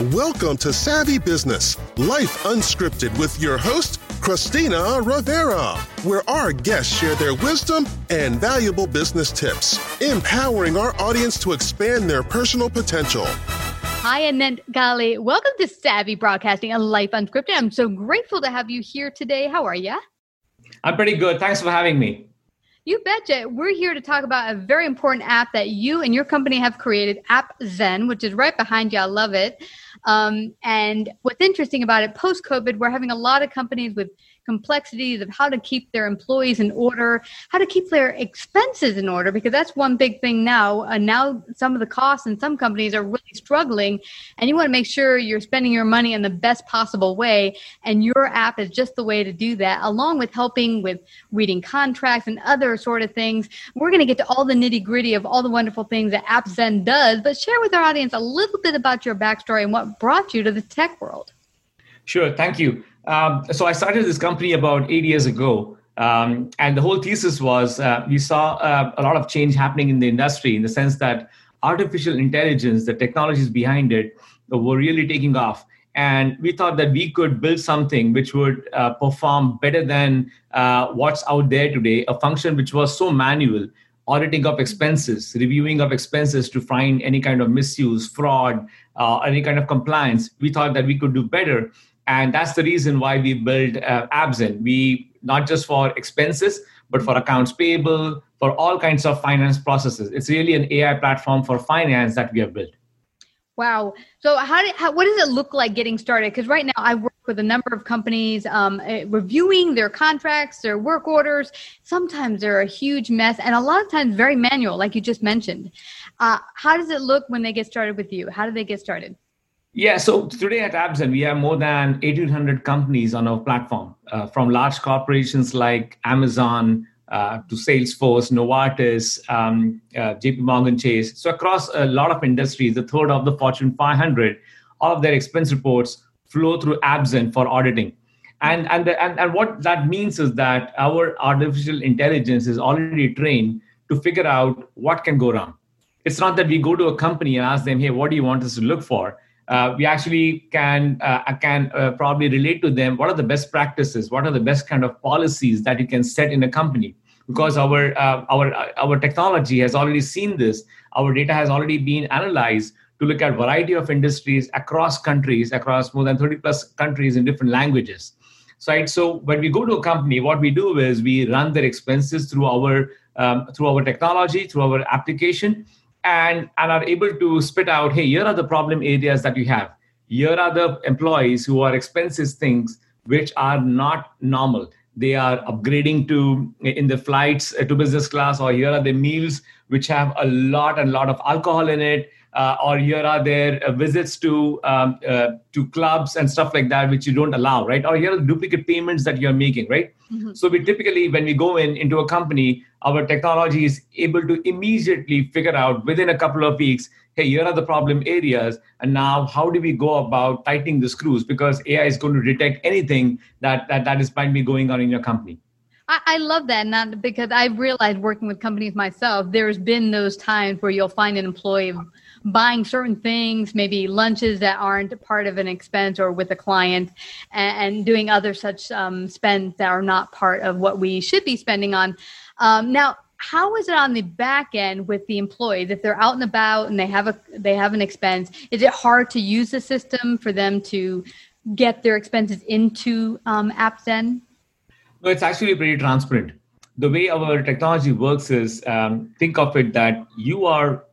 Welcome to Savvy Business, Life Unscripted with your host, Christina Rivera, where our guests share their wisdom and valuable business tips, empowering our audience to expand their personal potential. Hi, Anand Kale. Welcome to Savvy Broadcasting and Life Unscripted. I'm so grateful to have you here today. How are you? I'm pretty good. Thanks for having me. You betcha. We're here to talk about a very important app that you and your company have created, App Zen, which is right behind you. I love it. Um, and what's interesting about it, post COVID, we're having a lot of companies with complexities of how to keep their employees in order, how to keep their expenses in order, because that's one big thing now. And now some of the costs in some companies are really struggling, and you want to make sure you're spending your money in the best possible way. And your app is just the way to do that, along with helping with reading contracts and other sort of things. We're going to get to all the nitty gritty of all the wonderful things that AppZen does, but share with our audience a little bit about your backstory and what brought you to the tech world. Sure, thank you. Um, so I started this company about eight years ago. Um, and the whole thesis was uh, we saw uh, a lot of change happening in the industry in the sense that artificial intelligence, the technologies behind it, were really taking off. And we thought that we could build something which would uh, perform better than uh, what's out there today, a function which was so manual, auditing of expenses, reviewing of expenses to find any kind of misuse, fraud, uh, any kind of compliance. We thought that we could do better and that's the reason why we build uh, AppZen. We not just for expenses, but for accounts payable, for all kinds of finance processes. It's really an AI platform for finance that we have built. Wow. So, how, did, how what does it look like getting started? Because right now I work with a number of companies um, eh, reviewing their contracts, their work orders. Sometimes they're a huge mess, and a lot of times very manual, like you just mentioned. Uh, how does it look when they get started with you? How do they get started? Yeah, so today at AppZen, we have more than 1,800 companies on our platform, uh, from large corporations like Amazon uh, to Salesforce, Novartis, um, uh, JP Morgan Chase. So, across a lot of industries, a third of the Fortune 500, all of their expense reports flow through AppZen for auditing. And, and, the, and, and what that means is that our artificial intelligence is already trained to figure out what can go wrong. It's not that we go to a company and ask them, hey, what do you want us to look for? Uh, we actually can uh, can uh, probably relate to them. What are the best practices? What are the best kind of policies that you can set in a company? Because our uh, our uh, our technology has already seen this. Our data has already been analyzed to look at variety of industries across countries across more than 30 plus countries in different languages. So, right? So when we go to a company what we do is we run their expenses through our um, through our technology through our application and, and are able to spit out, hey, here are the problem areas that you have. Here are the employees who are expenses things which are not normal. They are upgrading to in the flights uh, to business class, or here are the meals which have a lot and lot of alcohol in it uh, or here are there uh, visits to um, uh, to clubs and stuff like that which you don't allow right? Or here are the duplicate payments that you're making right? Mm-hmm. so we typically when we go in into a company our technology is able to immediately figure out within a couple of weeks hey here are the problem areas and now how do we go about tightening the screws? Because ai is going to detect anything that that, that is might be going on in your company. I, I love that, not because I've realized working with companies myself, there's been those times where you'll find an employee buying certain things, maybe lunches that aren't part of an expense or with a client, and, and doing other such um, spends that are not part of what we should be spending on. Um, now, how is it on the back end with the employees if they're out and about and they have a they have an expense? Is it hard to use the system for them to get their expenses into um, AppZen? No, it's actually pretty transparent. The way our technology works is um, think of it that you are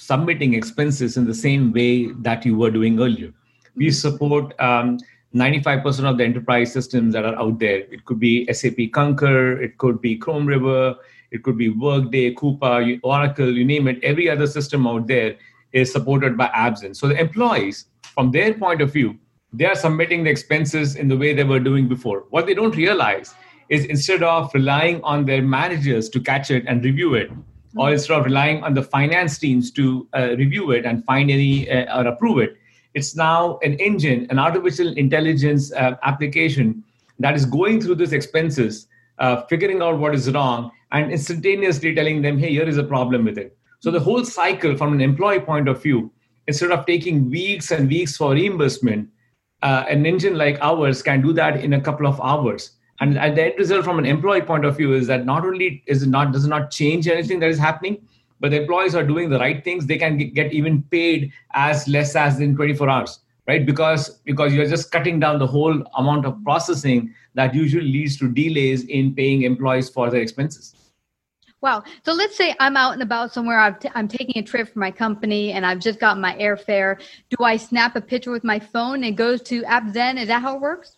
submitting expenses in the same way that you were doing earlier. We mm-hmm. support um, 95% of the enterprise systems that are out there. It could be SAP Concur, it could be Chrome River, it could be Workday, Coupa, Oracle, you name it. Every other system out there is supported by AppZen. So the employees, from their point of view, they are submitting the expenses in the way they were doing before. What they don't realize is instead of relying on their managers to catch it and review it, or mm-hmm. instead of relying on the finance teams to uh, review it and find any uh, or approve it, it's now an engine, an artificial intelligence uh, application that is going through these expenses, uh, figuring out what is wrong, and instantaneously telling them, hey, here is a problem with it. So the whole cycle from an employee point of view instead of taking weeks and weeks for reimbursement, uh, an engine like ours can do that in a couple of hours. And the end result from an employee point of view is that not only is it not does it not change anything that is happening, but the employees are doing the right things. They can get even paid as less as in 24 hours, right? Because because you're just cutting down the whole amount of processing that usually leads to delays in paying employees for their expenses. Wow. So let's say I'm out and about somewhere. i am taking a trip for my company and I've just got my airfare. Do I snap a picture with my phone and it goes to AppZen? Is that how it works?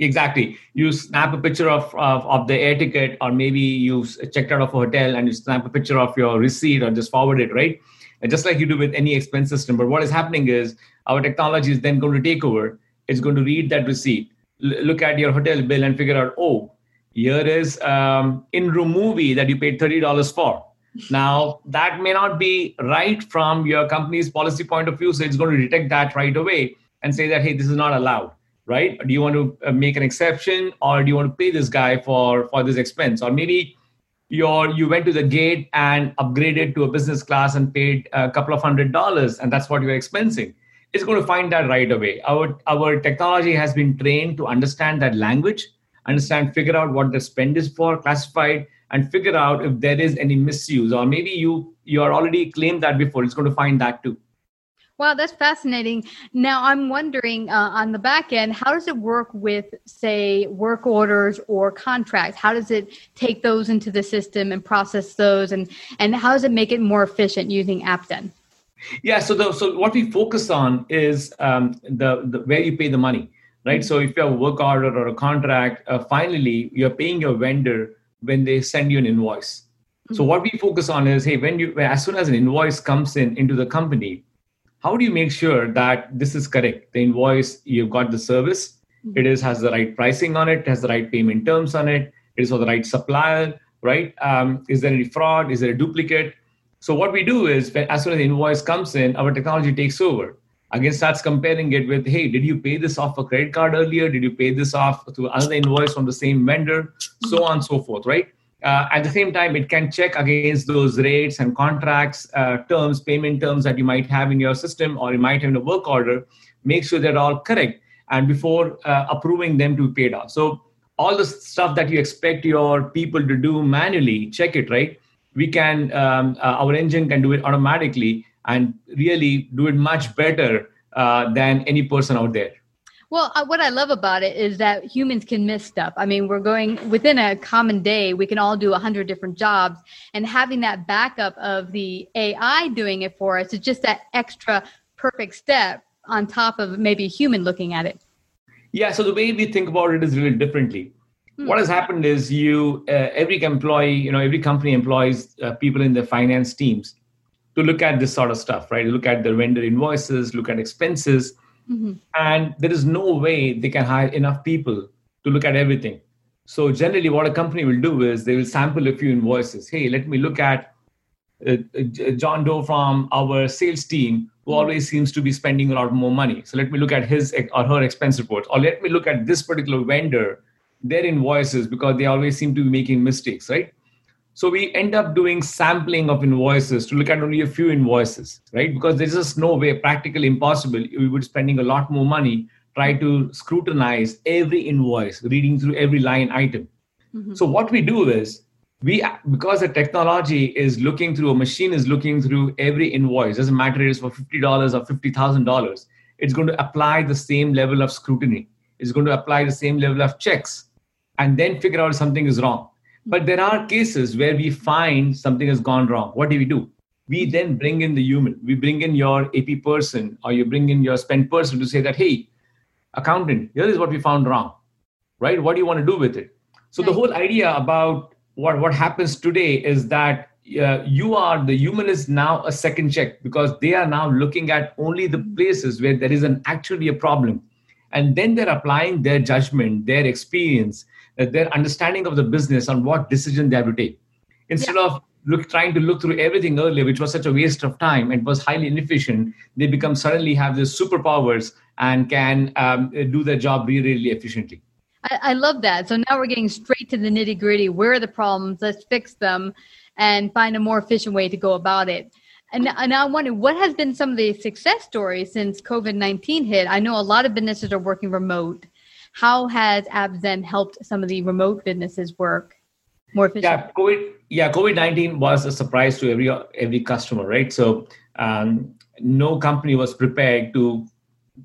Exactly. You snap a picture of, of, of the air ticket, or maybe you checked out of a hotel and you snap a picture of your receipt or just forward it, right? And just like you do with any expense system. But what is happening is our technology is then going to take over. It's going to read that receipt, l- look at your hotel bill, and figure out, oh, here is um, in-room movie that you paid $30 for now that may not be right from your company's policy point of view so it's going to detect that right away and say that hey this is not allowed right do you want to uh, make an exception or do you want to pay this guy for for this expense or maybe your you went to the gate and upgraded to a business class and paid a couple of hundred dollars and that's what you're expensing it's going to find that right away our our technology has been trained to understand that language understand, figure out what the spend is for, classified, and figure out if there is any misuse. Or maybe you you are already claimed that before. It's going to find that too. Wow, that's fascinating. Now, I'm wondering uh, on the back end, how does it work with, say, work orders or contracts? How does it take those into the system and process those, and and how does it make it more efficient using AppZen? Yeah, so the, so what we focus on is um, the, the where you pay the money right? So if you have a work order or a contract, uh, finally you're paying your vendor when they send you an invoice. Mm-hmm. So what we focus on is, hey, when you as soon as an invoice comes in into the company, how do you make sure that this is correct? The invoice you've got the service, mm-hmm. it is has the right pricing on it, has the right payment terms on it, it is for the right supplier, right? Um, is there any fraud? Is there a duplicate? So what we do is, as soon as the invoice comes in, our technology takes over again starts comparing it with hey did you pay this off a credit card earlier did you pay this off to another invoice from the same vendor so on and so forth right uh, at the same time it can check against those rates and contracts uh, terms payment terms that you might have in your system or you might have in a work order. Make sure they're all correct and before uh, approving them to be paid off so all the stuff that you expect your people to do manually check it right? We can um, uh, our engine can do it automatically and really do it much better uh, than any person out there. Well, uh, what I love about it is that humans can miss stuff. I mean, we're going within a common day, we can all do a hundred different jobs, and having that backup of the AI doing it for us is just that extra perfect step on top of maybe a human looking at it. Yeah. So the way we think about it is really differently. Hmm. What has happened is you, uh, every employee, you know, every company employs uh, people in the finance teams to look at this sort of stuff, right? Look at the vendor invoices, look at expenses. Mm-hmm. And there is no way they can hire enough people to look at everything. So generally, what a company will do is they will sample a few invoices. Hey, let me look at uh, uh John Doe from our sales team, who mm-hmm. always seems to be spending a lot more money. So let me look at his or her expense reports, or let me look at this particular vendor, their invoices, because they always seem to be making mistakes, right? So we end up doing sampling of invoices to look at only a few invoices, right? Because there's just no way, practically impossible. We would be spending a lot more money try to scrutinize every invoice, reading through every line item. Mm-hmm. So what we do is we because the technology is looking through a machine is looking through every invoice doesn't matter it is for $50 or $50000 it's going to apply the same level of scrutiny it's going to apply the same level of checks and then figure out if something is wrong but there are cases where we find something has gone wrong. What do we do? We then bring in the human. We bring in your AP person or you bring in your spend person to say that, hey, accountant, here is what we found wrong, right? What do you want to do with it? So the whole idea about what, what happens today is that uh, you are the human is now a second check because they are now looking at only the places where there is an actually a problem and then they're applying their judgment their experience uh, their understanding of the business on what decision they have to take. Instead yeah. of look trying to look through everything earlier which was such a waste of time and was highly inefficient they become suddenly have these superpowers and can um, do their job really, really efficiently. I, I love that. So now we're getting straight to the nitty gritty. Where are the problems? Let's fix them and find a more efficient way to go about it And, and I wonder what has been some of the success stories since COVID 19 hit? I know a lot of businesses are working remote. How has AppZen helped some of the remote businesses work more efficiently? Yeah, COVID, yeah, COVID 19 was a surprise to every, every customer, right? So um, no company was prepared to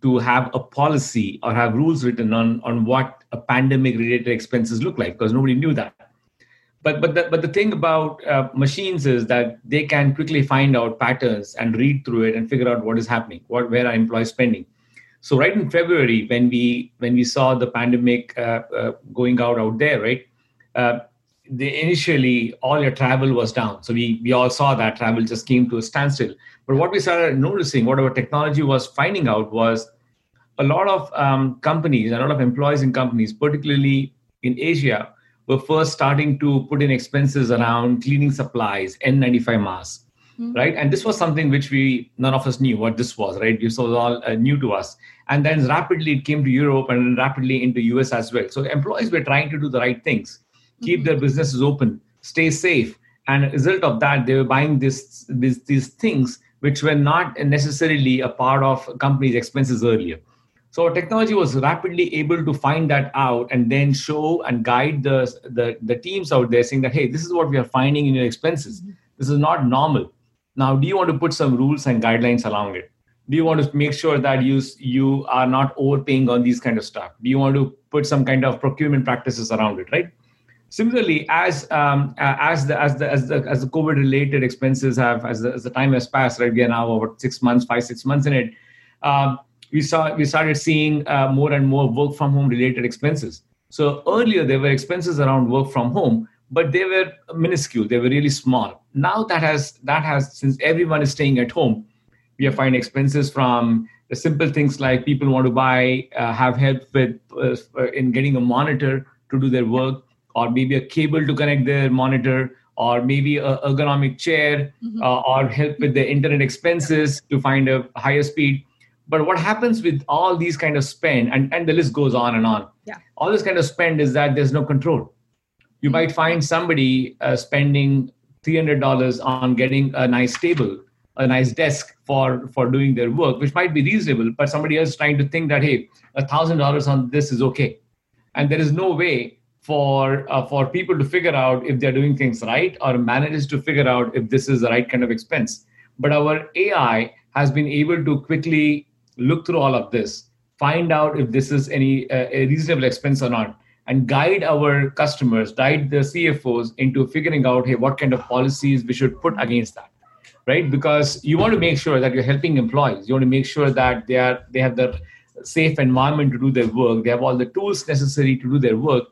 to have a policy or have rules written on on what a pandemic related expenses look like because nobody knew that but but the, but the thing about uh, machines is that they can quickly find out patterns and read through it and figure out what is happening what where are employees spending. So right in february when we when we saw the pandemic uh, uh, going out out there right uh, the, initially all your travel was down. So we we all saw that travel just came to a standstill. But what we started noticing what our technology was finding out was a lot of um, companies a lot of employees in companies particularly in asia were first starting to put in expenses around cleaning supplies, N95 masks, mm-hmm. right? And this was something which we none of us knew what this was, right? This was all uh, new to us. And then rapidly it came to Europe and rapidly into US as well. So employees were trying to do the right things, keep mm-hmm. their businesses open, stay safe. And as a result of that, they were buying this, this, these things which were not necessarily a part of companies' expenses earlier. So technology was rapidly able to find that out and then show and guide the, the, the teams out there saying that, hey, this is what we are finding in your expenses. This is not normal. Now, do you want to put some rules and guidelines along it? Do you want to make sure that you, you are not overpaying on these kind of stuff? Do you want to put some kind of procurement practices around it, right? Similarly, as um, as the as the as the as the COVID related expenses have as the, as the time has passed, right? We are now over six months, five six months in it. Um, we saw we started seeing uh, more and more work from home related expenses. So earlier there were expenses around work from home, but they were minuscule. They were really small. Now that has that has since everyone is staying at home, we are finding expenses from the simple things like people want to buy, uh, have help with uh, in getting a monitor to do their work, or maybe a cable to connect their monitor, or maybe a ergonomic chair, mm-hmm. uh, or help with the internet expenses to find a higher speed but what happens with all these kind of spend and, and the list goes on and on yeah. all this kind of spend is that there's no control you mm-hmm. might find somebody uh, spending $300 on getting a nice table a nice desk for for doing their work which might be reasonable but somebody else trying to think that hey a thousand dollars on this is okay and there is no way for uh, for people to figure out if they're doing things right or managers to figure out if this is the right kind of expense but our ai has been able to quickly look through all of this, find out if this is any uh, a reasonable expense or not, and guide our customers, guide the CFOs into figuring out, hey, what kind of policies we should put against that, right? Because you want to make sure that you're helping employees. You want to make sure that they are they have the safe environment to do their work. They have all the tools necessary to do their work.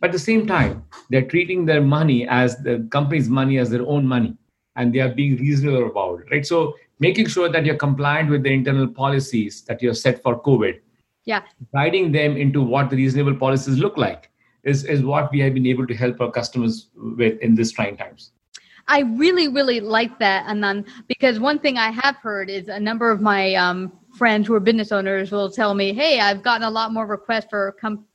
But at the same time, they're treating their money as the company's money as their own money, and they are being reasonable about it, right? So making sure that you're compliant with the internal policies that you're set for COVID. Yeah. Guiding them into what the reasonable policies look like is, is what we have been able to help our customers with in these trying times. I really, really like that, Anand, because one thing I have heard is a number of my um, friends who are business owners will tell me, "Hey, I've gotten a lot more requests for com-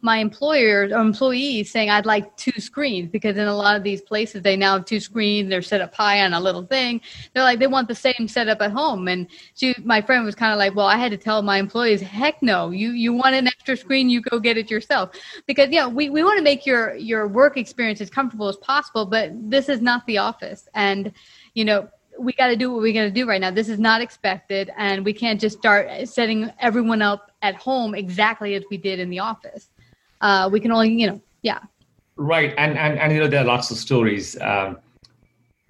my employers or employees saying I'd like two screens because in a lot of these places they now have two screens. They're set up high on a little thing. They're like they want the same setup at home. And she, my friend was kind of like, well, I had to tell my employees, heck no, you you want an extra screen, you go get it yourself because yeah, we we want to make your your work experience as comfortable as possible, but this is not the office, and you know we got to do what we got to do right now. This is not expected, and we can't just start setting everyone up at home exactly as we did in the office uh, we can only you know yeah. Right and and, and you know there are lots of stories. Um,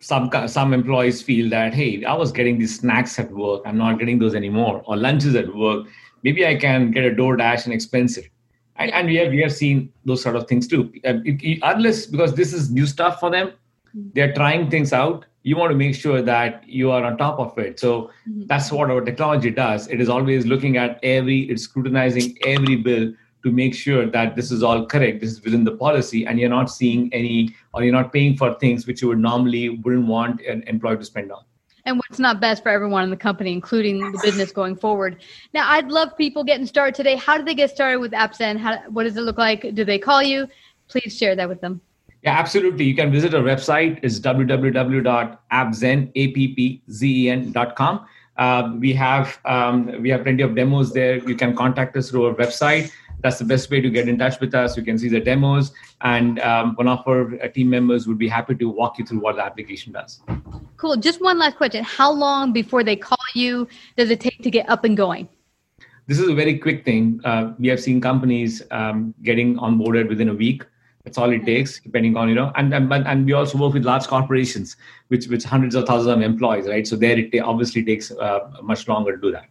some some employees feel that hey i was getting these snacks at work. I'm not getting those anymore or lunches at work. Maybe i can get a DoorDash and expensive and, and we have we have seen those sort of things too. Um, unless because this is new stuff for them mm-hmm. they're trying things out. You want to make sure that you are on top of it. So mm-hmm. that's what our technology does. It is always looking at every it's scrutinizing every bill to make sure that this is all correct this is within the policy and you're not seeing any or you're not paying for things which you would normally wouldn't want an employee to spend on and what's not best for everyone in the company including the business going forward now i'd love people getting started today how do they get started with appzen how, what does it look like do they call you please share that with them Yeah, absolutely. You can visit our website. It's www.appzen.com. Uh, we have um, we have plenty of demos there. You can contact us through our website. That's the best way to get in touch with us. You can see the demos, and um, one of our uh, team members would be happy to walk you through what the application does. Cool. Just one last question: How long before they call you does it take to get up and going? This is a very quick thing. Uh, we have seen companies um, getting onboarded within a week. That's all it takes, depending on you know, and and and we also work with large corporations, which which hundreds of thousands of employees, right? So there it obviously takes uh, much longer to do that.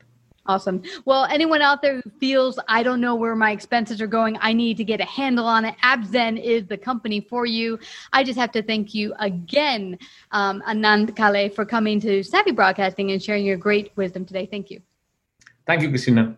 Awesome. Well, anyone out there who feels I don't know where my expenses are going, I need to get a handle on it. AppZen is the company for you. I just have to thank you again, um, Anand Kale, for coming to Savvy Broadcasting and sharing your great wisdom today. Thank you. Thank you, Christina.